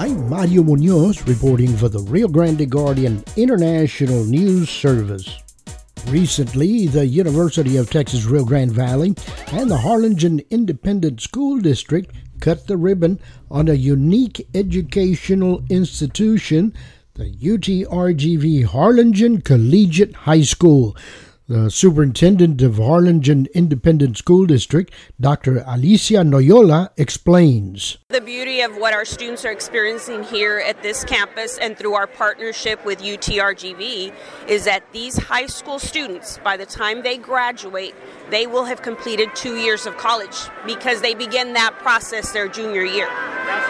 I'm Mario Munoz reporting for the Rio Grande Guardian International News Service. Recently, the University of Texas Rio Grande Valley and the Harlingen Independent School District cut the ribbon on a unique educational institution, the UTRGV Harlingen Collegiate High School. The superintendent of Harlingen Independent School District, Dr. Alicia Noyola, explains. The beauty of what our students are experiencing here at this campus and through our partnership with UTRGV is that these high school students, by the time they graduate, they will have completed two years of college because they begin that process their junior year.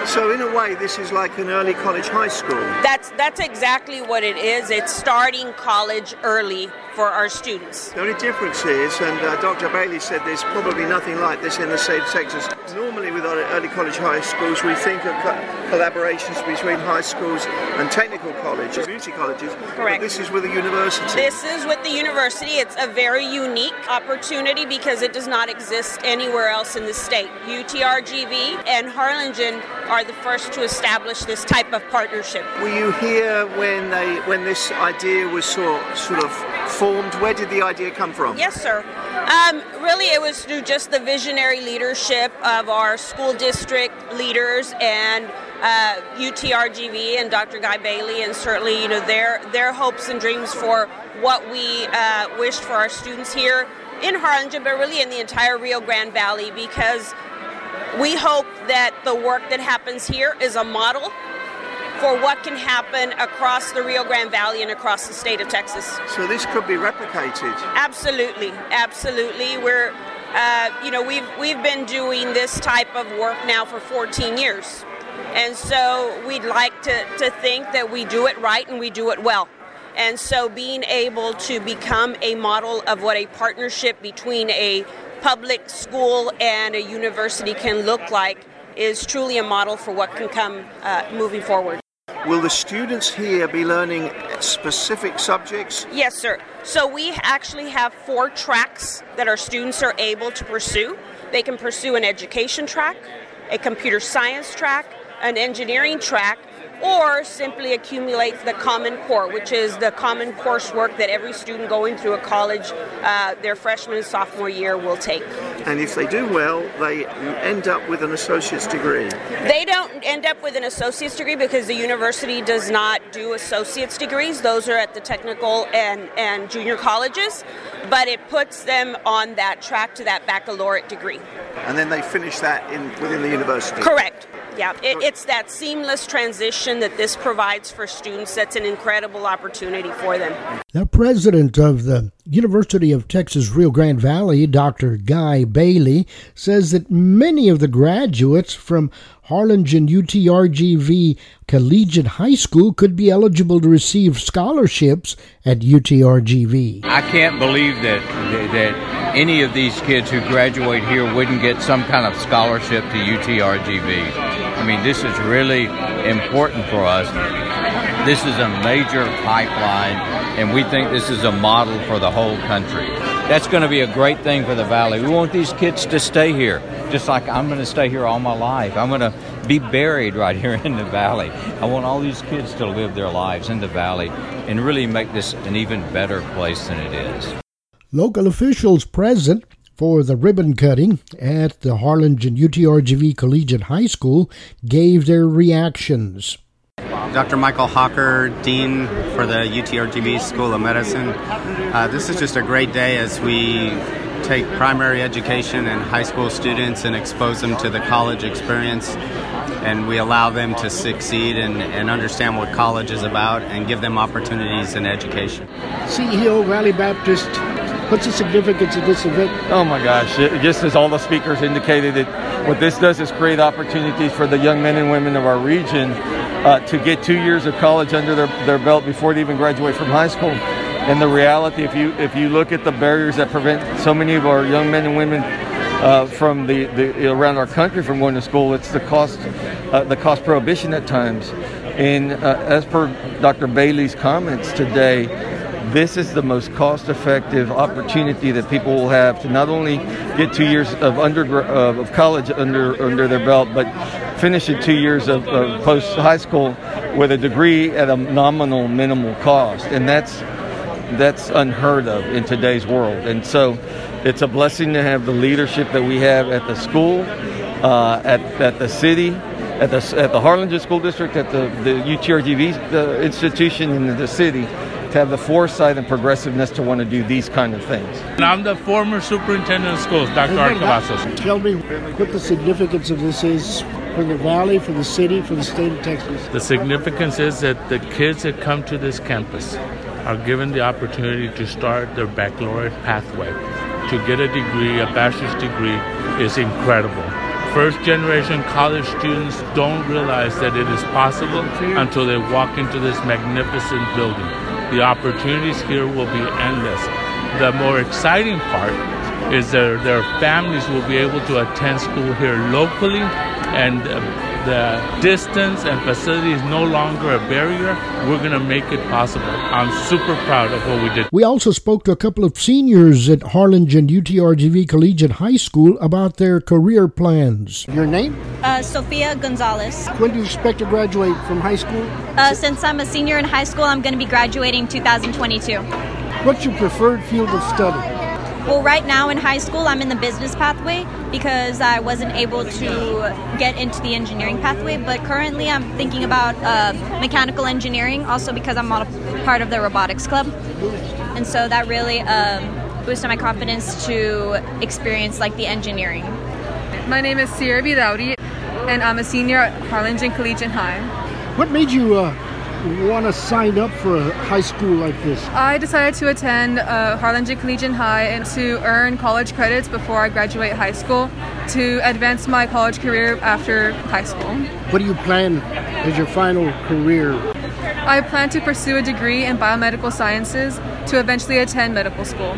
So in a way, this is like an early college high school. That's that's exactly what it is. It's starting college early for our students. The only difference is, and uh, Dr. Bailey said there's probably nothing like this in the state of Texas. Normally, with our early college high schools, we think of co- collaborations between high schools and technical colleges, community colleges. Correct. But this is with a university. This is with the university. It's a very unique opportunity because it does not exist anywhere else in the state. UTRGV and Harlingen are the first to establish this type of partnership. Were you here when they when this idea was sort sort of formed? Where did the idea come from? Yes, sir. Um, really, it was through just the visionary leadership of our school district leaders and uh, UTRGV and Dr. Guy Bailey, and certainly, you know, their their hopes and dreams for what we uh, wished for our students here in Harlingen, but really in the entire Rio Grande Valley, because we hope that the work that happens here is a model for what can happen across the Rio Grande Valley and across the state of Texas. So this could be replicated. Absolutely, absolutely. We're, uh, you know, we've we've been doing this type of work now for 14 years, and so we'd like to to think that we do it right and we do it well. And so being able to become a model of what a partnership between a public school and a university can look like is truly a model for what can come uh, moving forward. Will the students here be learning specific subjects? Yes, sir. So we actually have four tracks that our students are able to pursue. They can pursue an education track, a computer science track, an engineering track, or simply accumulate the Common Core, which is the common coursework that every student going through a college, uh, their freshman and sophomore year, will take. And if they do well, they end up with an associate's degree. They don't end up with an associate's degree because the university does not do associate's degrees. Those are at the technical and, and junior colleges, but it puts them on that track to that baccalaureate degree. And then they finish that in within the university. Correct. Yeah, it, it's that seamless transition that this provides for students that's an incredible opportunity for them. The president of the University of Texas Rio Grande Valley, Dr. Guy Bailey, says that many of the graduates from Harlingen UTRGV Collegiate High School could be eligible to receive scholarships at UTRGV. I can't believe that that any of these kids who graduate here wouldn't get some kind of scholarship to UTRGV. I mean, this is really important for us. This is a major pipeline, and we think this is a model for the whole country. That's going to be a great thing for the valley. We want these kids to stay here, just like I'm going to stay here all my life. I'm going to be buried right here in the valley. I want all these kids to live their lives in the valley and really make this an even better place than it is. Local officials present for the ribbon cutting at the Harlingen UTRGV Collegiate High School gave their reactions. Dr. Michael Hocker, Dean for the UTRGV School of Medicine. Uh, this is just a great day as we take primary education and high school students and expose them to the college experience. And we allow them to succeed and, and understand what college is about and give them opportunities in education. CEO Valley Baptist, what's the significance of this event? Oh my gosh, it, just as all the speakers indicated, it, what this does is create opportunities for the young men and women of our region uh, to get two years of college under their, their belt before they even graduate from high school. And the reality, if you if you look at the barriers that prevent so many of our young men and women uh, from the, the around our country from going to school, it's the cost uh, the cost prohibition at times. And uh, as per Dr. Bailey's comments today, this is the most cost-effective opportunity that people will have to not only get two years of of college under under their belt, but finish two years of, of post high school with a degree at a nominal minimal cost, and that's that's unheard of in today's world. And so, it's a blessing to have the leadership that we have at the school, uh, at at the city at the at the Harlingen School District, at the the UTRGV the institution in the city, to have the foresight and progressiveness to want to do these kind of things. And I'm the former superintendent of schools, Dr. Art Cavazos. Tell me what the significance of this is for the valley, for the city, for the state of Texas. The significance is that the kids that come to this campus are given the opportunity to start their baccalaureate pathway. To get a degree, a bachelor's degree, is incredible. First generation college students don't realize that it is possible until they walk into this magnificent building. The opportunities here will be endless. The more exciting part is that their families will be able to attend school here locally and uh, the distance and facility is no longer a barrier. We're going to make it possible. I'm super proud of what we did. We also spoke to a couple of seniors at Harlingen UTRGV Collegiate High School about their career plans. Your name? Uh, Sophia Gonzalez. When do you expect to graduate from high school? Uh, since I'm a senior in high school, I'm going to be graduating 2022. What's your preferred field of study? Well, right now in high school, I'm in the business pathway because I wasn't able to get into the engineering pathway. But currently, I'm thinking about uh, mechanical engineering, also because I'm part of the robotics club. And so that really um, boosted my confidence to experience like the engineering. My name is Sierra Vidauri, and I'm a senior at Harlingen Collegiate High. What made you uh, want to sign up for a high school like this? I decided to attend uh, Harlingen Collegiate High and to earn college credits before I graduate high school to advance my college career after high school. What do you plan as your final career? I plan to pursue a degree in biomedical sciences to eventually attend medical school.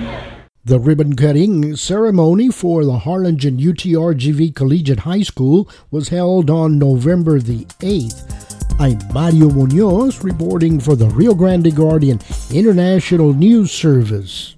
The ribbon cutting ceremony for the Harlingen UTRGV Collegiate High School was held on November the 8th. I'm Mario Munoz reporting for the Rio Grande Guardian International News Service.